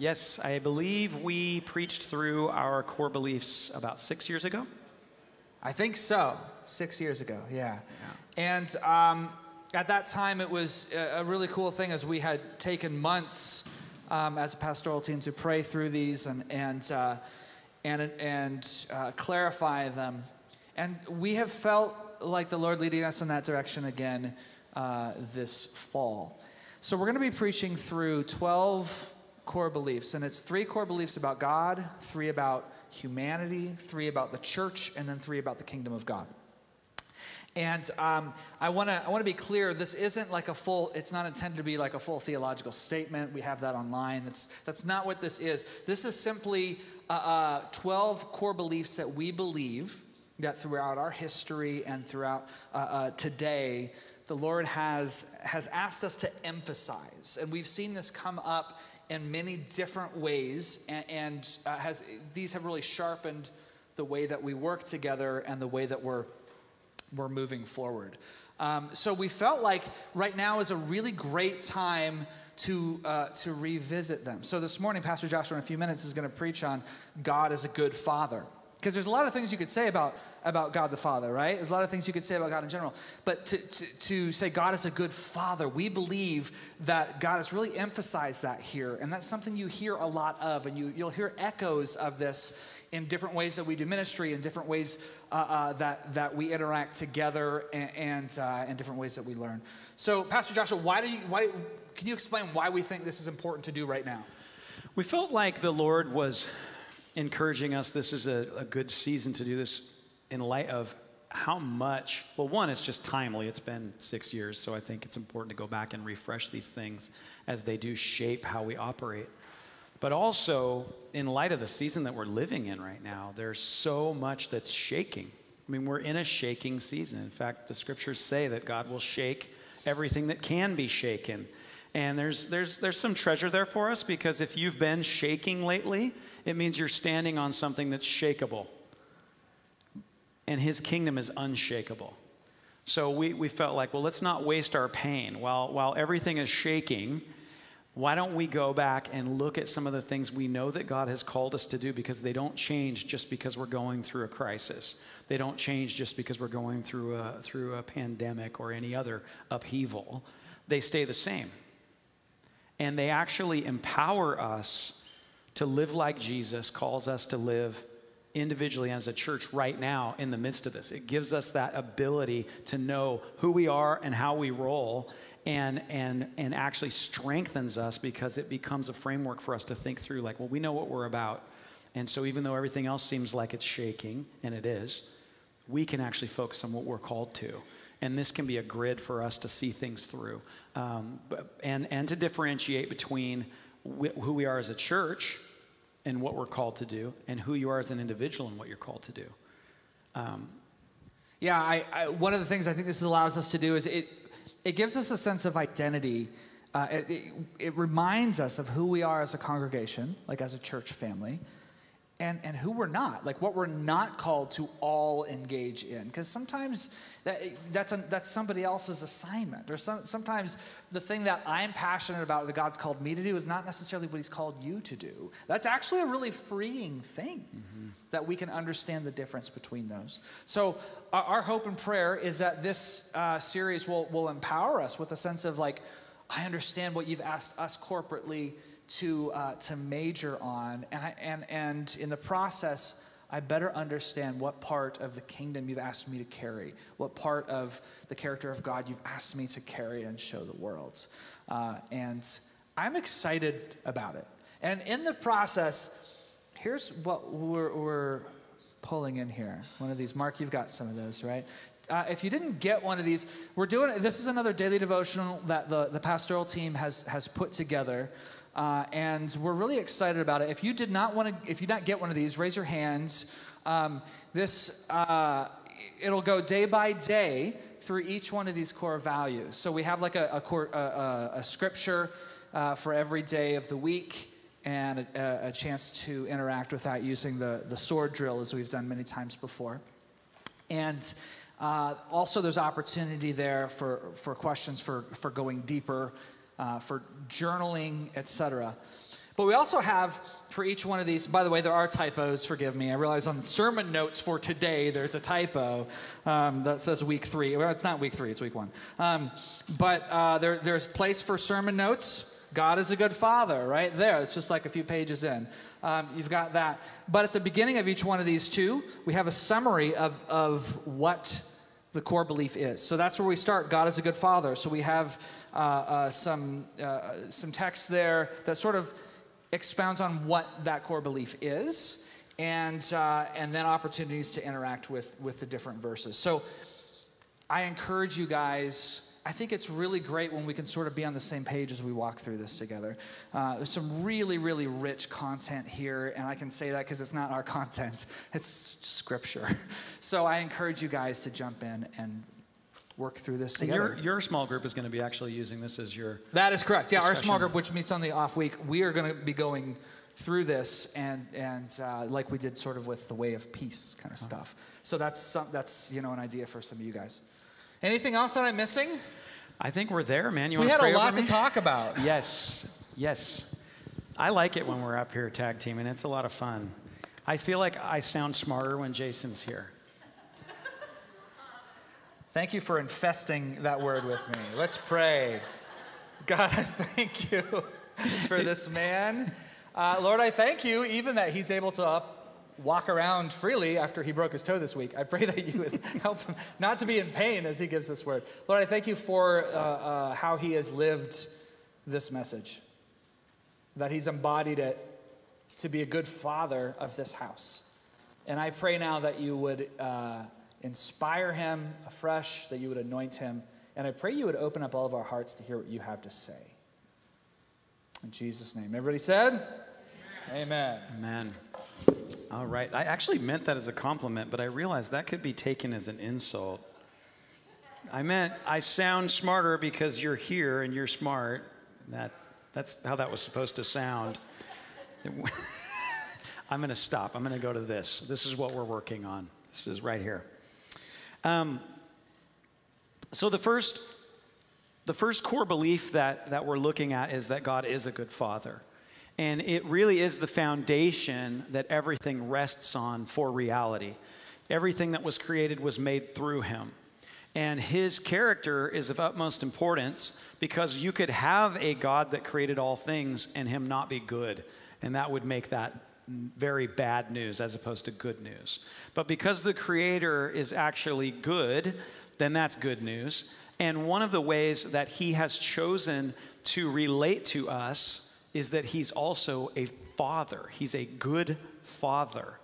Yes, I believe we preached through our core beliefs about six years ago. I think so. Six years ago, yeah. And um, at that time, it was a, a really cool thing as we had taken months um, as a pastoral team to pray through these and and uh, and and uh, clarify them. And we have felt like the Lord leading us in that direction again uh, this fall. So we're going to be preaching through 12 core beliefs, and it's three core beliefs about God, three about humanity, three about the church, and then three about the kingdom of God. And um, I want to I want to be clear. This isn't like a full. It's not intended to be like a full theological statement. We have that online. That's that's not what this is. This is simply uh, uh, 12 core beliefs that we believe that throughout our history and throughout uh, uh, today, the Lord has has asked us to emphasize, and we've seen this come up in many different ways, and, and uh, has these have really sharpened the way that we work together and the way that we're we're moving forward. Um, so we felt like right now is a really great time to, uh, to revisit them. So this morning, Pastor Joshua, in a few minutes, is going to preach on God as a good father. Because there's a lot of things you could say about, about God the Father, right? There's a lot of things you could say about God in general. But to, to, to say God is a good father, we believe that God has really emphasized that here. And that's something you hear a lot of, and you, you'll hear echoes of this in different ways that we do ministry, in different ways uh, uh, that, that we interact together, and, and uh, in different ways that we learn. So, Pastor Joshua, why do you, why, can you explain why we think this is important to do right now? We felt like the Lord was encouraging us. This is a, a good season to do this in light of how much, well, one, it's just timely. It's been six years, so I think it's important to go back and refresh these things as they do shape how we operate. But also, in light of the season that we're living in right now, there's so much that's shaking. I mean, we're in a shaking season. In fact, the scriptures say that God will shake everything that can be shaken. And there's, there's, there's some treasure there for us because if you've been shaking lately, it means you're standing on something that's shakable. And his kingdom is unshakable. So we, we felt like, well, let's not waste our pain. While, while everything is shaking, why don't we go back and look at some of the things we know that God has called us to do because they don't change just because we're going through a crisis. They don't change just because we're going through a, through a pandemic or any other upheaval. They stay the same. And they actually empower us to live like Jesus calls us to live individually as a church right now in the midst of this. It gives us that ability to know who we are and how we roll and and and actually strengthens us because it becomes a framework for us to think through like well we know what we're about. And so even though everything else seems like it's shaking and it is we can actually focus on what we're called to. And this can be a grid for us to see things through. Um, and and to differentiate between wh- who we are as a church and what we're called to do and who you are as an individual and what you're called to do um, yeah, I, I, one of the things I think this allows us to do is it it gives us a sense of identity. Uh, it, it, it, reminds us of who we are as a congregation, like as a church family, and, and who we're not, like what we're not called to all engage in. Because sometimes that, that's, a, that's somebody else's assignment. Or some, sometimes the thing that I'm passionate about that God's called me to do is not necessarily what He's called you to do. That's actually a really freeing thing mm-hmm. that we can understand the difference between those. So, our, our hope and prayer is that this uh, series will, will empower us with a sense of like, I understand what you've asked us corporately to, uh, to major on. And, I, and, and in the process, I better understand what part of the kingdom you've asked me to carry, what part of the character of God you've asked me to carry and show the world. Uh, and I'm excited about it. And in the process, here's what we're, we're pulling in here. One of these. Mark, you've got some of those, right? Uh, if you didn't get one of these, we're doing this is another daily devotional that the, the pastoral team has, has put together. Uh, and we're really excited about it. If you did not want to, if you not get one of these, raise your hands. Um, this uh, it'll go day by day through each one of these core values. So we have like a, a, core, a, a scripture uh, for every day of the week and a, a, chance to interact with that using the, the sword drill as we've done many times before. And uh, also, there's opportunity there for, for questions for, for going deeper uh, for journaling, etc. But we also have for each one of these, by the way, there are typos, forgive me. I realize on sermon notes for today, there's a typo um, that says week three. Well, it's not week three, it's week one. Um, but uh, there, there's place for sermon notes. God is a good father, right there. It's just like a few pages in. Um, you've got that. But at the beginning of each one of these two, we have a summary of, of what the core belief is. So that's where we start. God is a good father. So we have some, uh, some text there that sort of expounds on what that core belief is, and, uh, and then opportunities to interact with, with the different verses. So I encourage you guys. I think it's really great when we can sort of be on the same page as we walk through this together. Uh, there's some really, really rich content here, and I can say that because it's not our content, it's scripture. So I encourage you guys to jump in and work through this together. Your, your small group is going to be actually using this as your. That is correct. Yeah, discussion. our small group, which meets on the off week, we are going to be going through this and and uh, like we did sort of with the way of peace kind of stuff. So that's some, that's you know an idea for some of you guys. Anything else that I'm missing? I think we're there, man. You we wanna had pray a lot to talk about. Yes, yes. I like it when we're up here tag teaming. It's a lot of fun. I feel like I sound smarter when Jason's here. Thank you for infesting that word with me. Let's pray. God, I thank you for this man. Uh, Lord, I thank you even that he's able to up, walk around freely after he broke his toe this week. I pray that you would help him not to be in pain as he gives this word. Lord, I thank you for uh, uh, how he has lived this message, that he's embodied it to be a good father of this house. And I pray now that you would uh, inspire him afresh, that you would anoint him. And I pray you would open up all of our hearts to hear what you have to say. In Jesus' name. Everybody said? Amen. Amen. All right. I actually meant that as a compliment, but I realized that could be taken as an insult. I meant I sound smarter because you're here and you're smart. That, that's how that was supposed to sound. I'm going to stop. I'm going to go to this. This is what we're working on. This is right here. Um, so the first, the first core belief that, that we're looking at is that God is a good father. And it really is the foundation that everything rests on for reality. Everything that was created was made through him. And his character is of utmost importance because you could have a God that created all things and him not be good. And that would make that very bad news as opposed to good news. But because the creator is actually good, then that's good news. And one of the ways that he has chosen to relate to us is that he's also a father. He's a good father.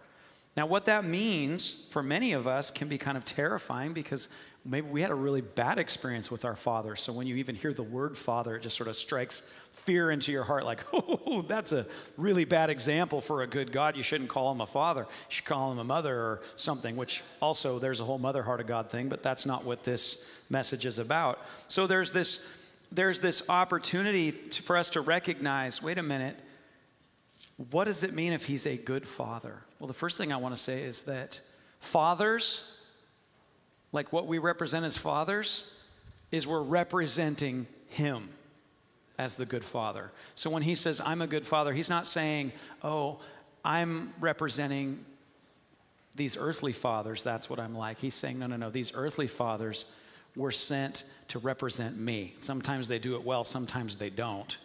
Now, what that means for many of us can be kind of terrifying because maybe we had a really bad experience with our father. So when you even hear the word father, it just sort of strikes fear into your heart like, oh, that's a really bad example for a good God. You shouldn't call him a father. You should call him a mother or something, which also there's a whole mother heart of God thing, but that's not what this message is about. So there's this there's this opportunity to, for us to recognize, wait a minute, what does it mean if he's a good father? Well, the first thing I want to say is that fathers like what we represent as fathers is we're representing him as the good father. So when he says, I'm a good father, he's not saying, oh, I'm representing these earthly fathers, that's what I'm like. He's saying, no, no, no, these earthly fathers were sent to represent me. Sometimes they do it well, sometimes they don't.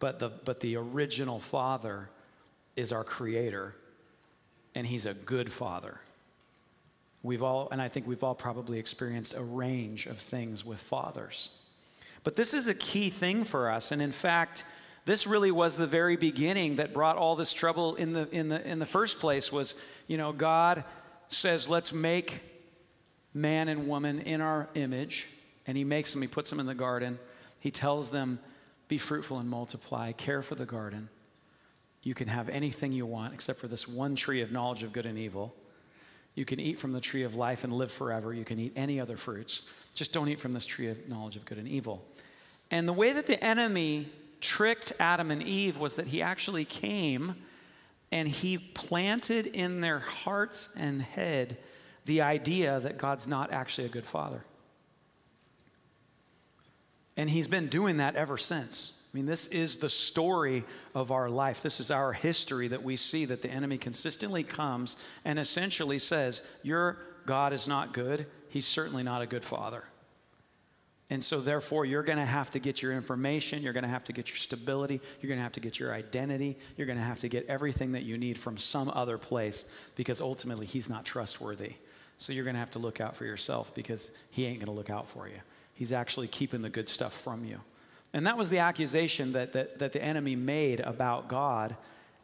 But the, but the original father is our creator, and he's a good father. We've all, and I think we've all probably experienced a range of things with fathers. But this is a key thing for us. And in fact, this really was the very beginning that brought all this trouble in the, in the, in the first place was, you know, God says, let's make man and woman in our image. And he makes them, he puts them in the garden. He tells them, be fruitful and multiply, care for the garden. You can have anything you want except for this one tree of knowledge of good and evil. You can eat from the tree of life and live forever. You can eat any other fruits. Just don't eat from this tree of knowledge of good and evil. And the way that the enemy tricked Adam and Eve was that he actually came and he planted in their hearts and head the idea that God's not actually a good father. And he's been doing that ever since. I mean, this is the story of our life. This is our history that we see that the enemy consistently comes and essentially says, Your God is not good. He's certainly not a good father. And so, therefore, you're going to have to get your information. You're going to have to get your stability. You're going to have to get your identity. You're going to have to get everything that you need from some other place because ultimately he's not trustworthy. So, you're going to have to look out for yourself because he ain't going to look out for you. He's actually keeping the good stuff from you. And that was the accusation that, that, that the enemy made about God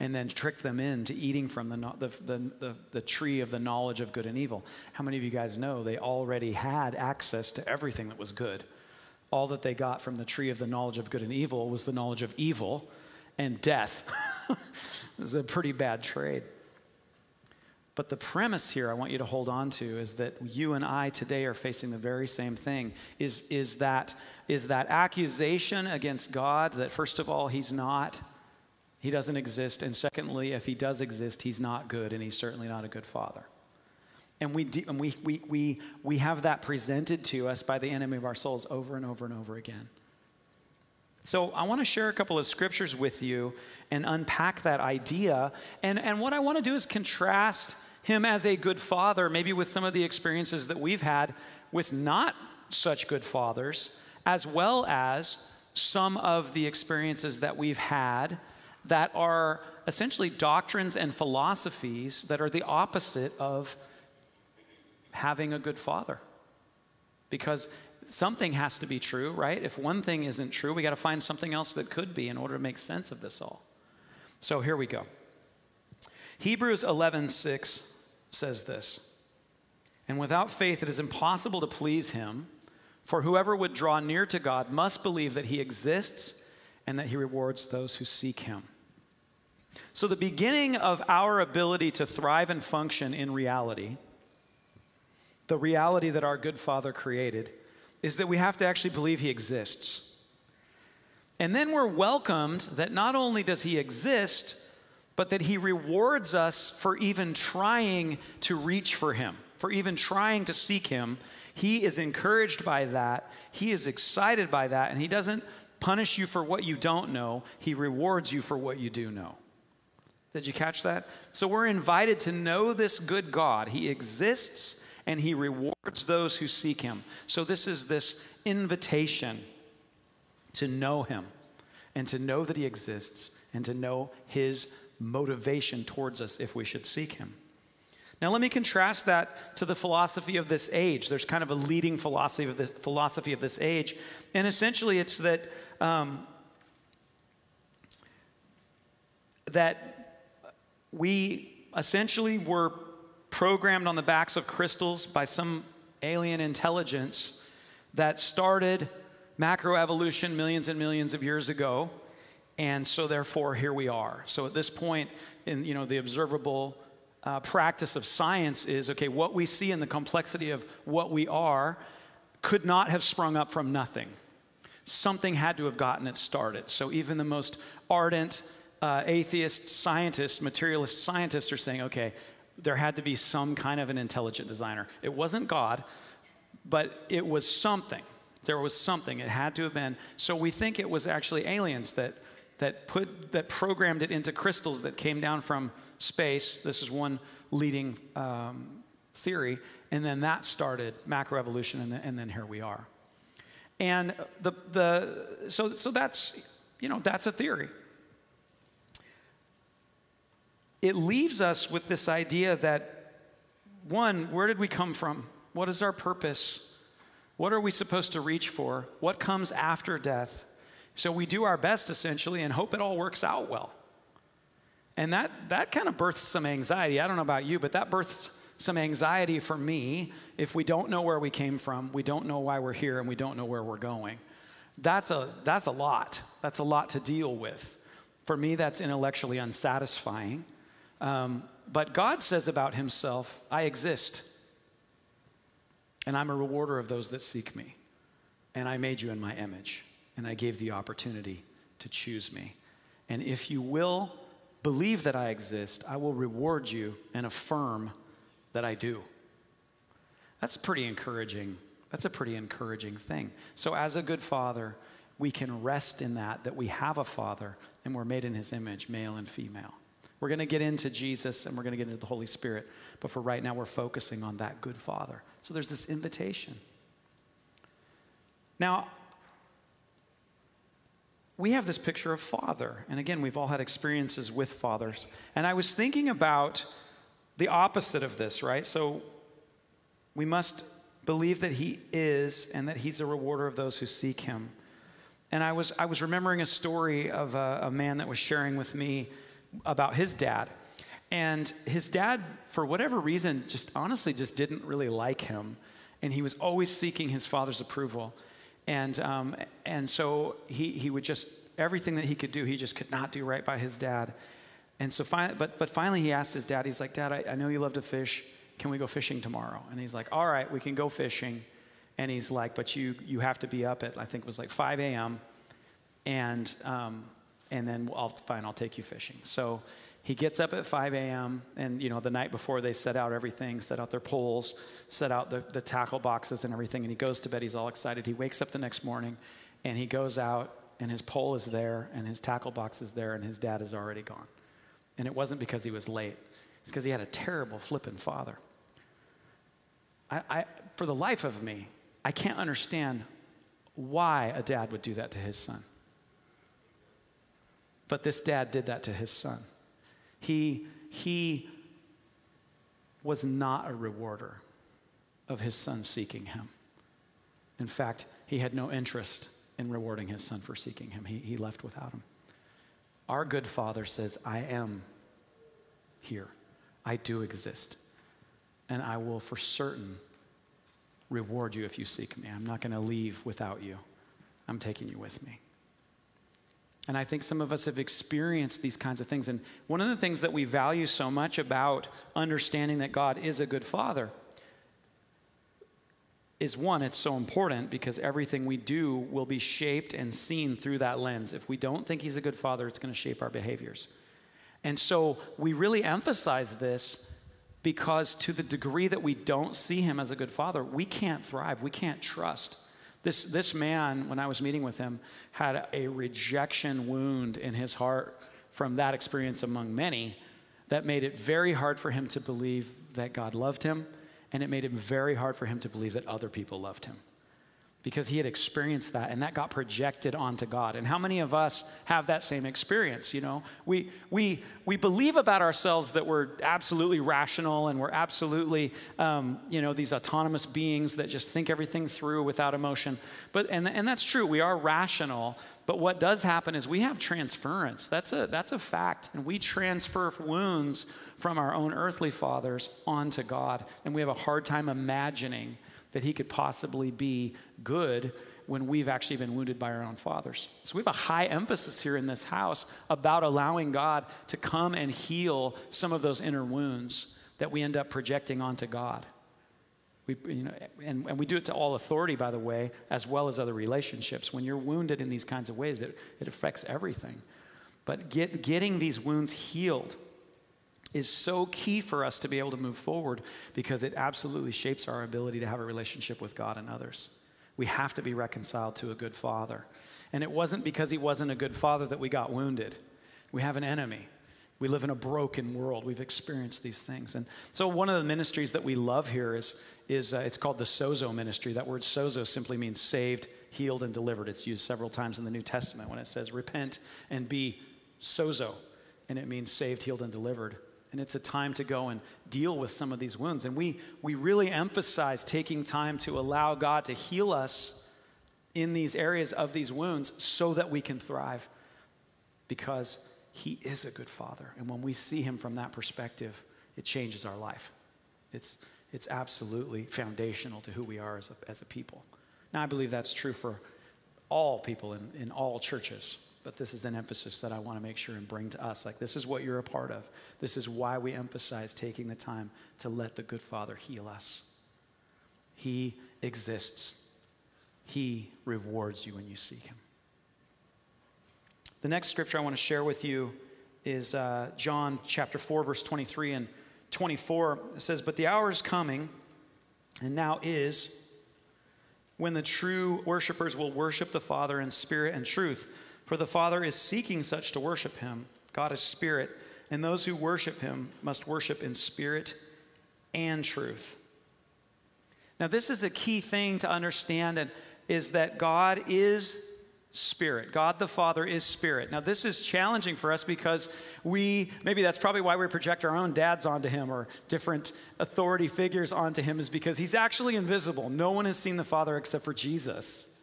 and then trick them into eating from the, the, the, the, tree of the knowledge of good and evil. How many of you guys know they already had access to everything that was good? all that they got from the tree of the knowledge of good and evil was the knowledge of evil and death. is a pretty bad trade. But the premise here I want you to hold on to is that you and I today are facing the very same thing. Is, is, that, is that accusation against God that, first of all, He's not, He doesn't exist. And secondly, if He does exist, He's not good and He's certainly not a good Father. And, we, de- and we, we, we, we have that presented to us by the enemy of our souls over and over and over again. So, I want to share a couple of scriptures with you and unpack that idea. And, and what I want to do is contrast him as a good father, maybe with some of the experiences that we've had with not such good fathers, as well as some of the experiences that we've had that are essentially doctrines and philosophies that are the opposite of having a good father. Because something has to be true, right? If one thing isn't true, we got to find something else that could be in order to make sense of this all. So here we go. Hebrews 11:6 says this. And without faith it is impossible to please him, for whoever would draw near to God must believe that he exists and that he rewards those who seek him. So the beginning of our ability to thrive and function in reality the reality that our good Father created is that we have to actually believe He exists. And then we're welcomed that not only does He exist, but that He rewards us for even trying to reach for Him, for even trying to seek Him. He is encouraged by that, He is excited by that, and He doesn't punish you for what you don't know, He rewards you for what you do know. Did you catch that? So we're invited to know this good God. He exists and he rewards those who seek him. So, this is this invitation to know him and to know that he exists and to know his motivation towards us if we should seek him. Now, let me contrast that to the philosophy of this age. There's kind of a leading philosophy of this, philosophy of this age, and essentially it's that um, that we essentially were programmed on the backs of crystals by some alien intelligence that started macroevolution millions and millions of years ago. And so, therefore, here we are. So, at this point, in you know, the observable uh, practice of science is okay, what we see in the complexity of what we are could not have sprung up from nothing. Something had to have gotten it started. So, even the most ardent uh, atheist scientists, materialist scientists are saying, okay, there had to be some kind of an intelligent designer. It wasn't God, but it was something. There was something. It had to have been. So we think it was actually aliens that that put that programmed it into crystals that came down from space. This is one leading um, theory, and then that started macroevolution, and, and then here we are. And the the so so that's you know that's a theory it leaves us with this idea that one, where did we come from? What is our purpose? What are we supposed to reach for? What comes after death? So we do our best essentially and hope it all works out well. And that, that kind of births some anxiety. I don't know about you, but that births some anxiety for me if we don't know where we came from, we don't know why we're here, and we don't know where we're going. That's a, that's a lot. That's a lot to deal with. For me, that's intellectually unsatisfying. Um, but God says about himself, I exist, and I'm a rewarder of those that seek me. And I made you in my image, and I gave the opportunity to choose me. And if you will believe that I exist, I will reward you and affirm that I do. That's pretty encouraging. That's a pretty encouraging thing. So, as a good father, we can rest in that, that we have a Father and we're made in His image, male and female. We're going to get into Jesus and we're going to get into the Holy Spirit, but for right now, we're focusing on that good Father. So there's this invitation. Now, we have this picture of father. And again, we've all had experiences with fathers. And I was thinking about the opposite of this, right? So we must believe that he is and that he's a rewarder of those who seek him. And I was, I was remembering a story of a, a man that was sharing with me about his dad. And his dad, for whatever reason, just honestly just didn't really like him. And he was always seeking his father's approval. And, um, and so he, he would just, everything that he could do, he just could not do right by his dad. And so finally, but, but finally he asked his dad, he's like, Dad, I, I know you love to fish. Can we go fishing tomorrow? And he's like, All right, we can go fishing. And he's like, But you, you have to be up at, I think it was like 5 a.m. And, um, and then I'll, fine, I'll take you fishing. So he gets up at 5 a.m. and you know the night before they set out everything set out their poles set out the, the tackle boxes and everything and he goes to bed. He's all excited. He wakes up the next morning and he goes out and his pole is there and his tackle box is there and his dad is already gone. And it wasn't because he was late. It's because he had a terrible flippant father. I, I, for the life of me i can't understand why a dad would do that to his son but this dad did that to his son he, he was not a rewarder of his son seeking him. In fact, he had no interest in rewarding his son for seeking him. He, he left without him. Our good father says, I am here. I do exist. And I will for certain reward you if you seek me. I'm not going to leave without you. I'm taking you with me. And I think some of us have experienced these kinds of things. And one of the things that we value so much about understanding that God is a good father is one, it's so important because everything we do will be shaped and seen through that lens. If we don't think He's a good father, it's going to shape our behaviors. And so we really emphasize this because to the degree that we don't see Him as a good father, we can't thrive, we can't trust. This, this man, when I was meeting with him, had a rejection wound in his heart from that experience among many that made it very hard for him to believe that God loved him, and it made it very hard for him to believe that other people loved him because he had experienced that and that got projected onto God. And how many of us have that same experience, you know? We we we believe about ourselves that we're absolutely rational and we're absolutely um, you know these autonomous beings that just think everything through without emotion. But and and that's true. We are rational, but what does happen is we have transference. That's a that's a fact. And we transfer wounds from our own earthly fathers onto God. And we have a hard time imagining that he could possibly be good when we've actually been wounded by our own fathers. So we have a high emphasis here in this house about allowing God to come and heal some of those inner wounds that we end up projecting onto God. We, you know, and, and we do it to all authority, by the way, as well as other relationships. When you're wounded in these kinds of ways, it, it affects everything. But get, getting these wounds healed is so key for us to be able to move forward because it absolutely shapes our ability to have a relationship with God and others. We have to be reconciled to a good father. And it wasn't because he wasn't a good father that we got wounded. We have an enemy. We live in a broken world. We've experienced these things. And so one of the ministries that we love here is, is uh, it's called the sozo ministry. That word sozo simply means saved, healed, and delivered. It's used several times in the New Testament when it says repent and be sozo. And it means saved, healed, and delivered and it's a time to go and deal with some of these wounds. And we, we really emphasize taking time to allow God to heal us in these areas of these wounds so that we can thrive because He is a good Father. And when we see Him from that perspective, it changes our life. It's, it's absolutely foundational to who we are as a, as a people. Now, I believe that's true for all people in, in all churches but this is an emphasis that I want to make sure and bring to us. Like, this is what you're a part of. This is why we emphasize taking the time to let the good Father heal us. He exists, He rewards you when you seek Him. The next scripture I want to share with you is uh, John chapter 4, verse 23 and 24. It says, But the hour is coming, and now is, when the true worshipers will worship the Father in spirit and truth. For the Father is seeking such to worship him. God is spirit, and those who worship him must worship in spirit and truth. Now, this is a key thing to understand, and is that God is spirit. God the Father is spirit. Now, this is challenging for us because we, maybe that's probably why we project our own dads onto him or different authority figures onto him, is because he's actually invisible. No one has seen the Father except for Jesus.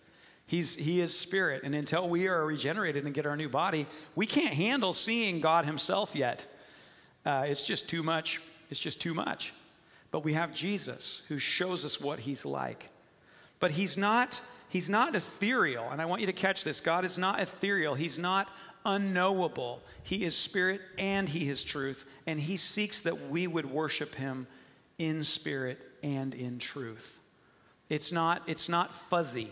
He's, he is spirit. And until we are regenerated and get our new body, we can't handle seeing God himself yet. Uh, it's just too much. It's just too much. But we have Jesus who shows us what he's like. But he's not He's not ethereal. And I want you to catch this God is not ethereal, He's not unknowable. He is spirit and He is truth. And He seeks that we would worship Him in spirit and in truth. It's not, it's not fuzzy.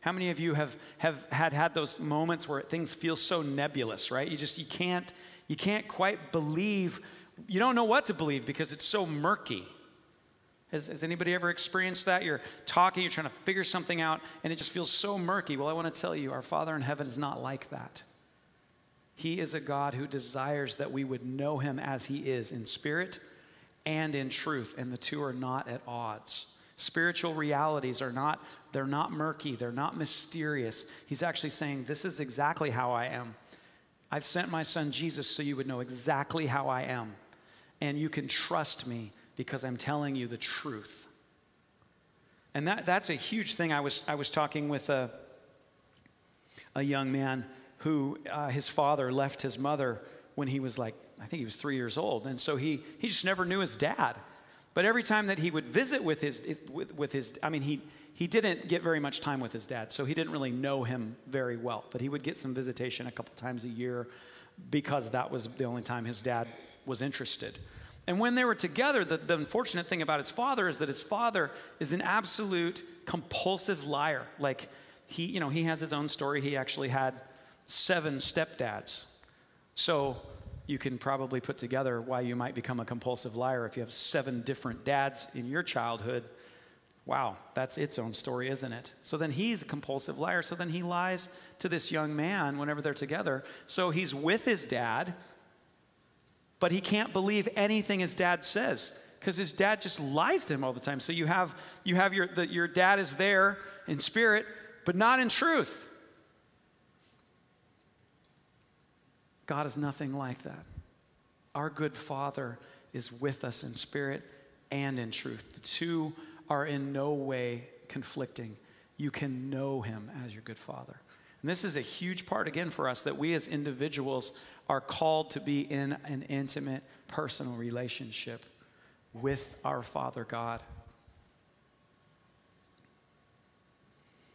How many of you have, have had had those moments where things feel so nebulous, right? You just you can't you can't quite believe. You don't know what to believe because it's so murky. Has, has, anybody ever experienced that? You're talking, you're trying to figure something out, and it just feels so murky. Well, I want to tell you, our Father in heaven is not like that. He is a God who desires that we would know him as he is in spirit and in truth, and the two are not at odds. Spiritual realities are not, they're not murky, they're not mysterious. He's actually saying, This is exactly how I am. I've sent my son Jesus so you would know exactly how I am, and you can trust me because I'm telling you the truth. And that, that's a huge thing. I was, I was talking with a, a young man who uh, his father left his mother when he was like, I think he was three years old. And so he, he just never knew his dad. But every time that he would visit with his, with, with his, I mean, he, he didn't get very much time with his dad, so he didn't really know him very well. But he would get some visitation a couple times a year because that was the only time his dad was interested. And when they were together, the, the, unfortunate thing about his father is that his father is an absolute compulsive liar. Like he, you know, he has his own story. He actually had seven stepdads. So you can probably put together why you might become a compulsive liar if you have seven different dads in your childhood. Wow, that's its own story, isn't it? So then he's a compulsive liar. So then he lies to this young man whenever they're together. So he's with his dad but he can't believe anything his dad says because his dad just lies to him all the time. So you have, you have your, the, your dad is there in spirit, but not in truth. God is nothing like that. Our good Father is with us in spirit and in truth. The two are in no way conflicting. You can know him as your good Father. And this is a huge part, again, for us that we as individuals are called to be in an intimate, personal relationship with our Father God.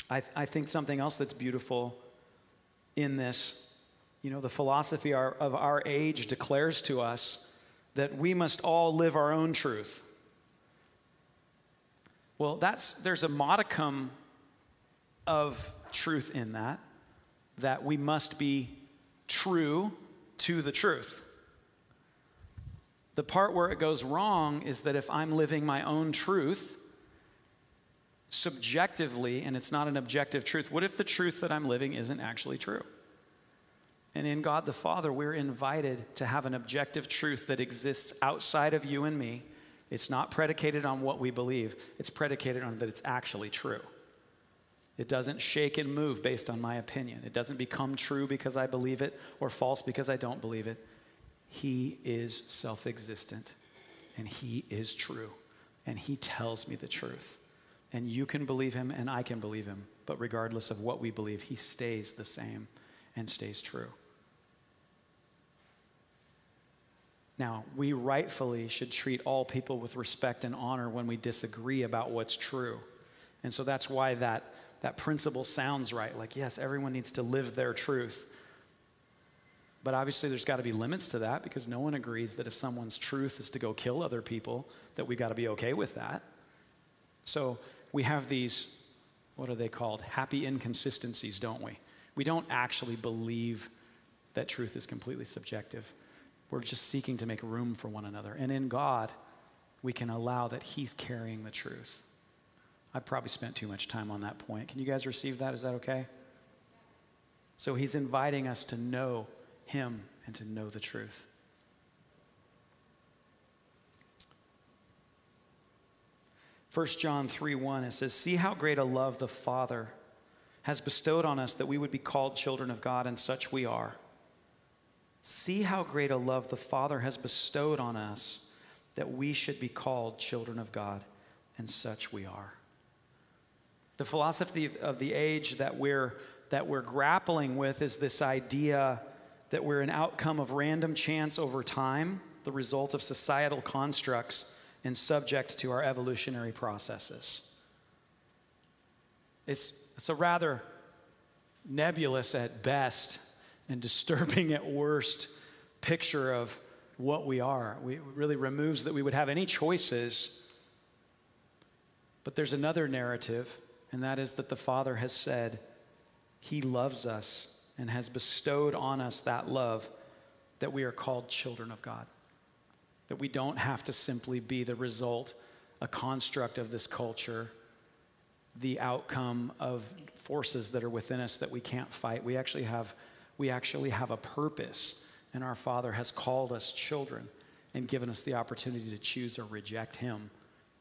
I, I think something else that's beautiful in this, you know, the philosophy of our age declares to us that we must all live our own truth. Well, that's, there's a modicum of truth in that, that we must be true to the truth. The part where it goes wrong is that if I'm living my own truth subjectively and it's not an objective truth, what if the truth that I'm living isn't actually true? And in God the Father, we're invited to have an objective truth that exists outside of you and me. It's not predicated on what we believe, it's predicated on that it's actually true. It doesn't shake and move based on my opinion. It doesn't become true because I believe it or false because I don't believe it. He is self existent and He is true and He tells me the truth. And you can believe Him and I can believe Him. But regardless of what we believe, He stays the same and stays true. Now, we rightfully should treat all people with respect and honor when we disagree about what's true. And so that's why that that principle sounds right. Like, yes, everyone needs to live their truth. But obviously, there's got to be limits to that because no one agrees that if someone's truth is to go kill other people, that we got to be okay with that. So we have these, what are they called? Happy inconsistencies, don't we? We don't actually believe that truth is completely subjective. We're just seeking to make room for one another. And in God, we can allow that He's carrying the truth. I probably spent too much time on that point. Can you guys receive that? Is that okay? So he's inviting us to know him and to know the truth. First John 3 1, it says, See how great a love the Father has bestowed on us that we would be called children of God, and such we are. See how great a love the Father has bestowed on us that we should be called children of God, and such we are. The philosophy of the age that we're, that we're grappling with is this idea that we're an outcome of random chance over time, the result of societal constructs, and subject to our evolutionary processes. It's, it's a rather nebulous at best and disturbing at worst picture of what we are. We, it really removes that we would have any choices. But there's another narrative, and that is that the Father has said He loves us and has bestowed on us that love that we are called children of God. That we don't have to simply be the result, a construct of this culture, the outcome of forces that are within us that we can't fight. We actually have, we actually have a purpose, and our Father has called us children and given us the opportunity to choose or reject Him,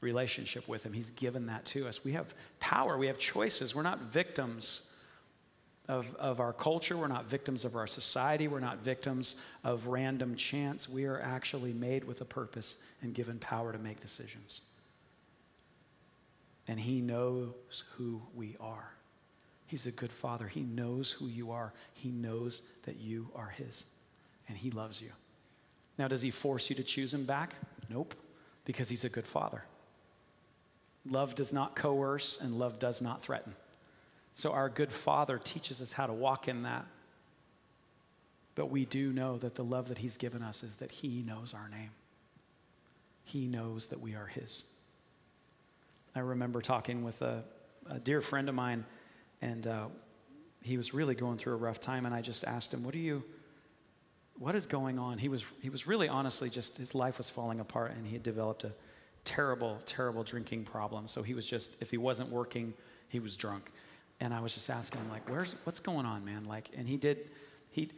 relationship with Him. He's given that to us. We have power, we have choices. We're not victims of, of our culture. We're not victims of our society. We're not victims of random chance. We are actually made with a purpose and given power to make decisions. And He knows who we are. He's a good Father. He knows who you are, He knows that you are His, and He loves you. Now, does He force you to choose Him back? Nope, because He's a good Father. Love does not coerce, and love does not threaten. So our good Father teaches us how to walk in that. But we do know that the love that He's given us is that He knows our name. He knows that we are His. I remember talking with a, a dear friend of mine, and uh, he was really going through a rough time. And I just asked him, "What do you? What is going on?" He was he was really honestly just his life was falling apart, and he had developed a terrible, terrible drinking problem. So he was just if he wasn't working, he was drunk and I was just asking him, like, where's, what's going on, man? Like, and he did, he,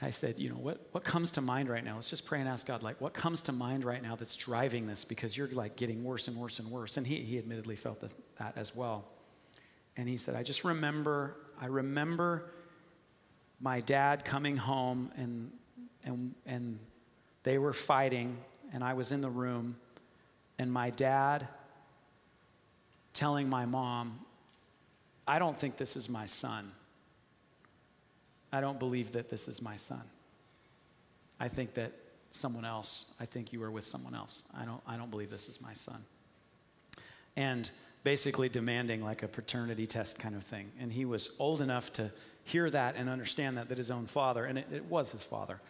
I said, you know, what, what comes to mind right now? Let's just pray and ask God, like, what comes to mind right now that's driving this? Because you're like getting worse and worse and worse. And he, he admittedly felt that as well. And he said, I just remember, I remember my dad coming home and, and, and they were fighting, and I was in the room, and my dad telling my mom, I don't think this is my son. I don't believe that this is my son. I think that someone else, I think you were with someone else. I don't, I don't believe this is my son. And basically demanding like a paternity test kind of thing. And he was old enough to hear that and understand that, that his own father, and it, it was his father,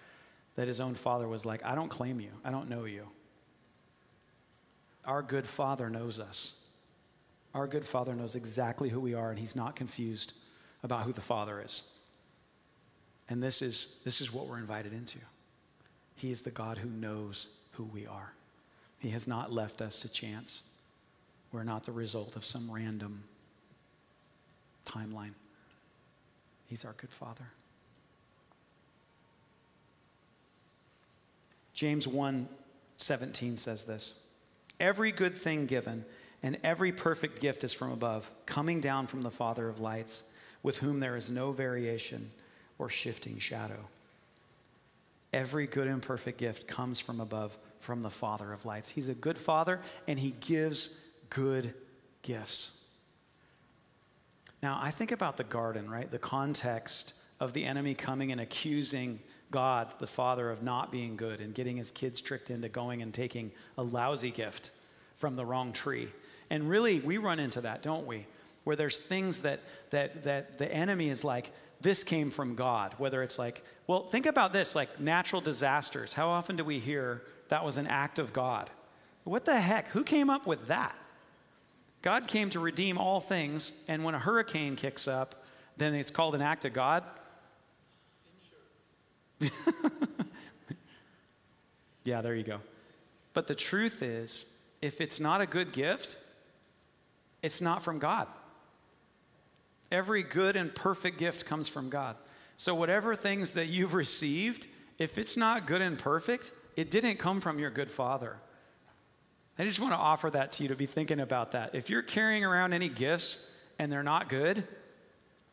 that his own father was like, I don't claim you, I don't know you. Our good father knows us. Our good Father knows exactly who we are, and He's not confused about who the Father is. And this is, this is what we're invited into. He is the God who knows who we are. He has not left us to chance. We're not the result of some random timeline. He's our good Father. James 1 17 says this Every good thing given and every perfect gift is from above, coming down from the Father of lights, with whom there is no variation or shifting shadow. Every good and perfect gift comes from above, from the Father of lights. He's a good Father, and He gives good gifts. Now, I think about the garden, right? The context of the enemy coming and accusing God, the Father, of not being good and getting his kids tricked into going and taking a lousy gift from the wrong tree. And really, we run into that, don't we? Where there's things that, that, that the enemy is like, this came from God. Whether it's like, well, think about this like natural disasters. How often do we hear that was an act of God? What the heck? Who came up with that? God came to redeem all things, and when a hurricane kicks up, then it's called an act of God. yeah, there you go. But the truth is, if it's not a good gift, it's not from God. Every good and perfect gift comes from God. So, whatever things that you've received, if it's not good and perfect, it didn't come from your good father. I just want to offer that to you to be thinking about that. If you're carrying around any gifts and they're not good,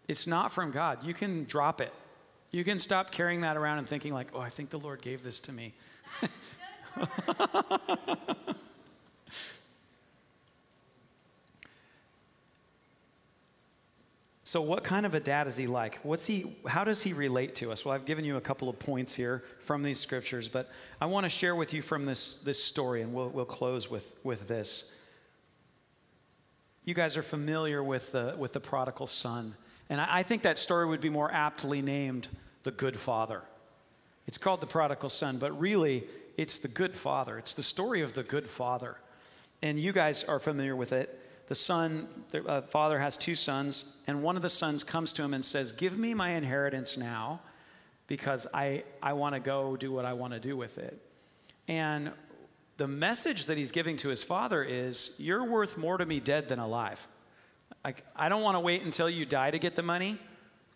it's not from God. You can drop it. You can stop carrying that around and thinking, like, oh, I think the Lord gave this to me. So, what kind of a dad is he like? What's he, how does he relate to us? Well, I've given you a couple of points here from these scriptures, but I want to share with you from this, this story, and we'll, we'll close with, with this. You guys are familiar with the, with the prodigal son, and I, I think that story would be more aptly named the good father. It's called the prodigal son, but really, it's the good father. It's the story of the good father. And you guys are familiar with it the son, the uh, father has two sons, and one of the sons comes to him and says, Give me my inheritance now because I, I want to go do what I want to do with it. And the message that he's giving to his father is, You're worth more to me dead than alive. I, I don't want to wait until you die to get the money,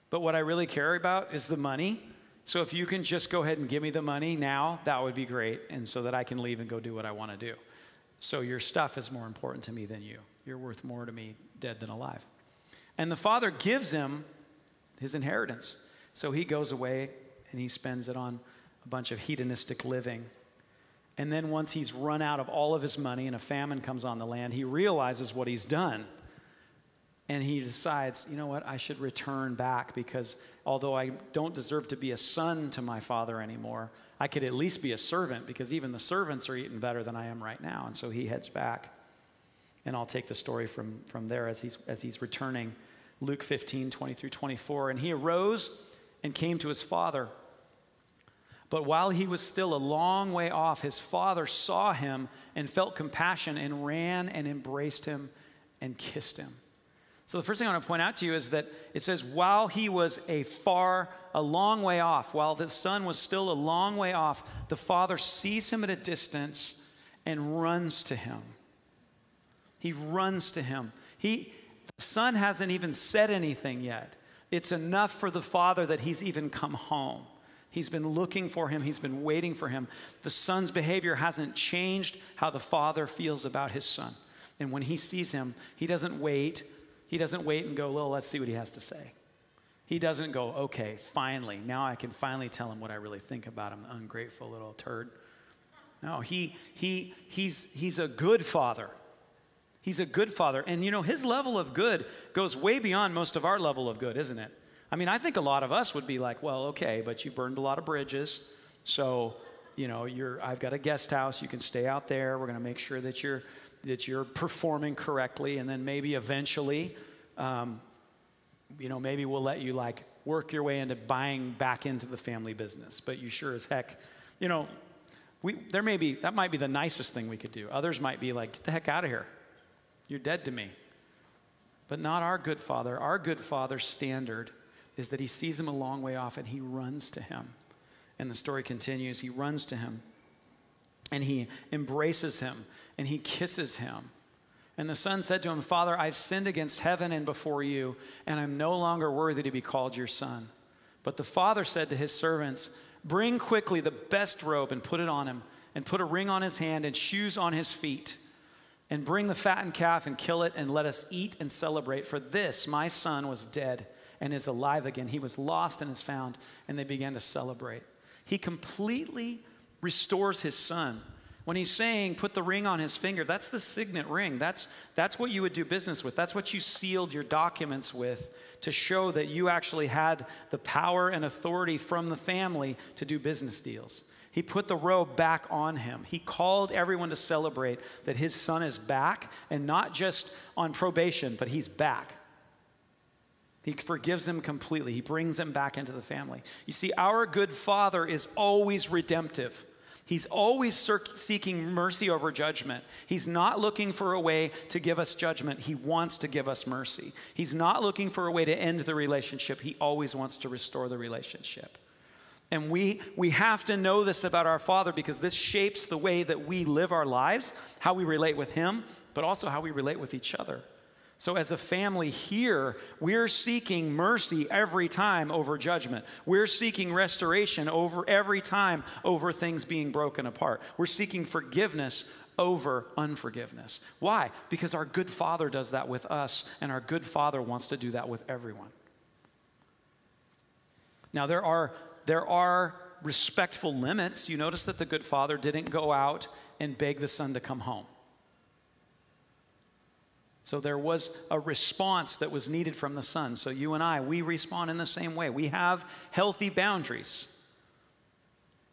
but what I really care about is the money. So if you can just go ahead and give me the money now, that would be great. And so that I can leave and go do what I want to do. So your stuff is more important to me than you. You're worth more to me dead than alive. And the father gives him his inheritance. So he goes away and he spends it on a bunch of hedonistic living. And then once he's run out of all of his money and a famine comes on the land, he realizes what he's done. And he decides, you know what, I should return back because although I don't deserve to be a son to my father anymore, I could at least be a servant because even the servants are eating better than I am right now. And so he heads back. And I'll take the story from, from there as he's, as he's returning. Luke 15, 20 through 24. And he arose and came to his father. But while he was still a long way off, his father saw him and felt compassion and ran and embraced him and kissed him. So, the first thing I want to point out to you is that it says, while he was a far, a long way off, while the son was still a long way off, the father sees him at a distance and runs to him. He runs to him. He, the son hasn't even said anything yet. It's enough for the father that he's even come home. He's been looking for him, he's been waiting for him. The son's behavior hasn't changed how the father feels about his son. And when he sees him, he doesn't wait. He doesn't wait and go, well, let's see what he has to say. He doesn't go, okay, finally, now I can finally tell him what I really think about him, the ungrateful little turd. No, he, he, he's, he's a good father. He's a good father. And you know, his level of good goes way beyond most of our level of good, isn't it? I mean, I think a lot of us would be like, well, okay, but you burned a lot of bridges. So, you know, you're, I've got a guest house. You can stay out there. We're going to make sure that you're, that you're performing correctly. And then maybe eventually, um, you know, maybe we'll let you like work your way into buying back into the family business. But you sure as heck, you know, we, there may be, that might be the nicest thing we could do. Others might be like, get the heck out of here. You're dead to me. But not our good father. Our good father's standard is that he sees him a long way off and he runs to him. And the story continues. He runs to him and he embraces him and he kisses him. And the son said to him, Father, I've sinned against heaven and before you, and I'm no longer worthy to be called your son. But the father said to his servants, Bring quickly the best robe and put it on him, and put a ring on his hand and shoes on his feet and bring the fattened calf and kill it and let us eat and celebrate. For this, my son was dead and is alive again. He was lost and is found. And they began to celebrate. He completely restores his son. When he's saying, put the ring on his finger, that's the signet ring. That's, that's what you would do business with. That's what you sealed your documents with to show that you actually had the power and authority from the family to do business deals. He put the robe back on him. He called everyone to celebrate that his son is back and not just on probation, but he's back. He forgives him completely. He brings him back into the family. You see, our good father is always redemptive. He's always seeking mercy over judgment. He's not looking for a way to give us judgment. He wants to give us mercy. He's not looking for a way to end the relationship. He always wants to restore the relationship. And we, we have to know this about our Father because this shapes the way that we live our lives, how we relate with Him, but also how we relate with each other. So, as a family here, we're seeking mercy every time over judgment. We're seeking restoration over every time over things being broken apart. We're seeking forgiveness over unforgiveness. Why? Because our good Father does that with us, and our good Father wants to do that with everyone. Now, there are, there are respectful limits. You notice that the good Father didn't go out and beg the Son to come home. So there was a response that was needed from the Son. So you and I, we respond in the same way. We have healthy boundaries,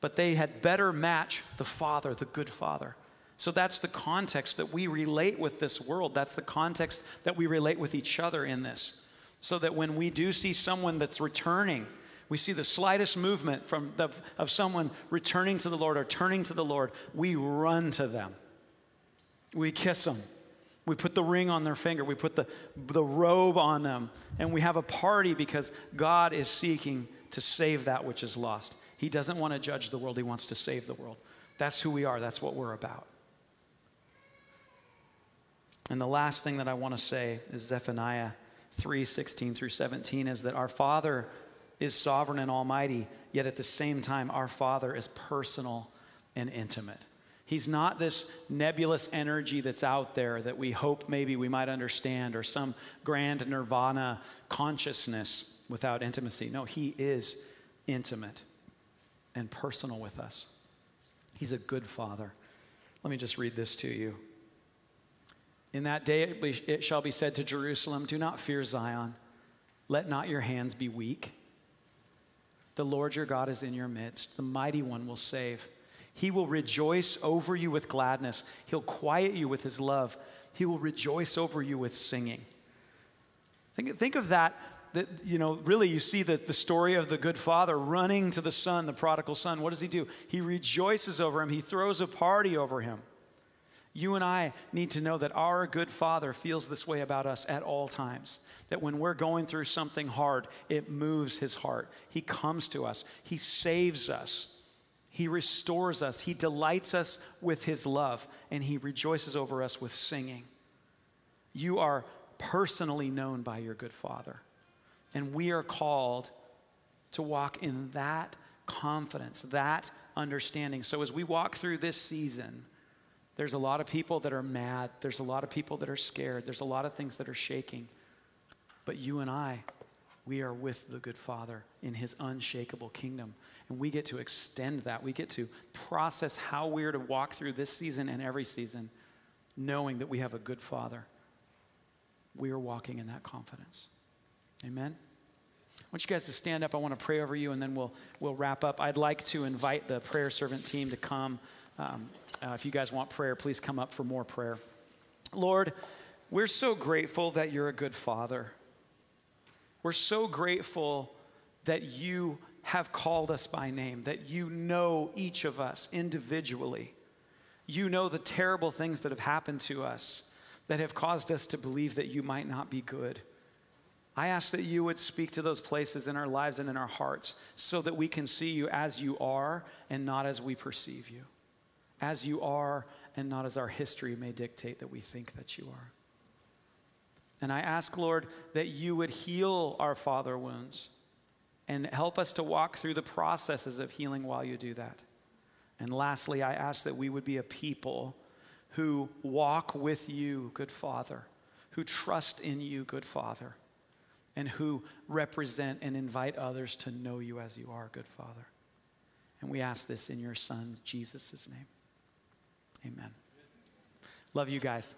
but they had better match the Father, the good Father. So that's the context that we relate with this world. That's the context that we relate with each other in this. So that when we do see someone that's returning, we see the slightest movement from the, of someone returning to the Lord or turning to the Lord, we run to them. We kiss them. We put the ring on their finger. We put the, the robe on them. And we have a party because God is seeking to save that which is lost. He doesn't want to judge the world, He wants to save the world. That's who we are, that's what we're about. And the last thing that I want to say is Zephaniah 3 16 through 17 is that our Father is sovereign and almighty, yet at the same time, our Father is personal and intimate. He's not this nebulous energy that's out there that we hope maybe we might understand or some grand nirvana consciousness without intimacy. No, He is intimate and personal with us. He's a good Father. Let me just read this to you. In that day it shall be said to Jerusalem, Do not fear Zion, let not your hands be weak. The Lord your God is in your midst, the mighty one will save. He will rejoice over you with gladness, He'll quiet you with His love, He will rejoice over you with singing. Think, think of that that you know really you see the, the story of the good father running to the son the prodigal son. What does he do? He rejoices over him. He throws a party over him you and I need to know that our good Father feels this way about us at all times. That when we're going through something hard, it moves his heart. He comes to us, he saves us, he restores us, he delights us with his love, and he rejoices over us with singing. You are personally known by your good Father. And we are called to walk in that confidence, that understanding. So as we walk through this season, there's a lot of people that are mad. There's a lot of people that are scared. There's a lot of things that are shaking. But you and I, we are with the good Father in his unshakable kingdom. And we get to extend that. We get to process how we're to walk through this season and every season, knowing that we have a good Father. We are walking in that confidence. Amen. I want you guys to stand up. I want to pray over you, and then we'll, we'll wrap up. I'd like to invite the prayer servant team to come. Um, uh, if you guys want prayer, please come up for more prayer. Lord, we're so grateful that you're a good father. We're so grateful that you have called us by name, that you know each of us individually. You know the terrible things that have happened to us that have caused us to believe that you might not be good. I ask that you would speak to those places in our lives and in our hearts so that we can see you as you are and not as we perceive you as you are and not as our history may dictate that we think that you are. And I ask, Lord, that you would heal our father wounds and help us to walk through the processes of healing while you do that. And lastly, I ask that we would be a people who walk with you, good Father, who trust in you, good Father, and who represent and invite others to know you as you are, good Father. And we ask this in your Son, Jesus' name. Amen. Love you guys.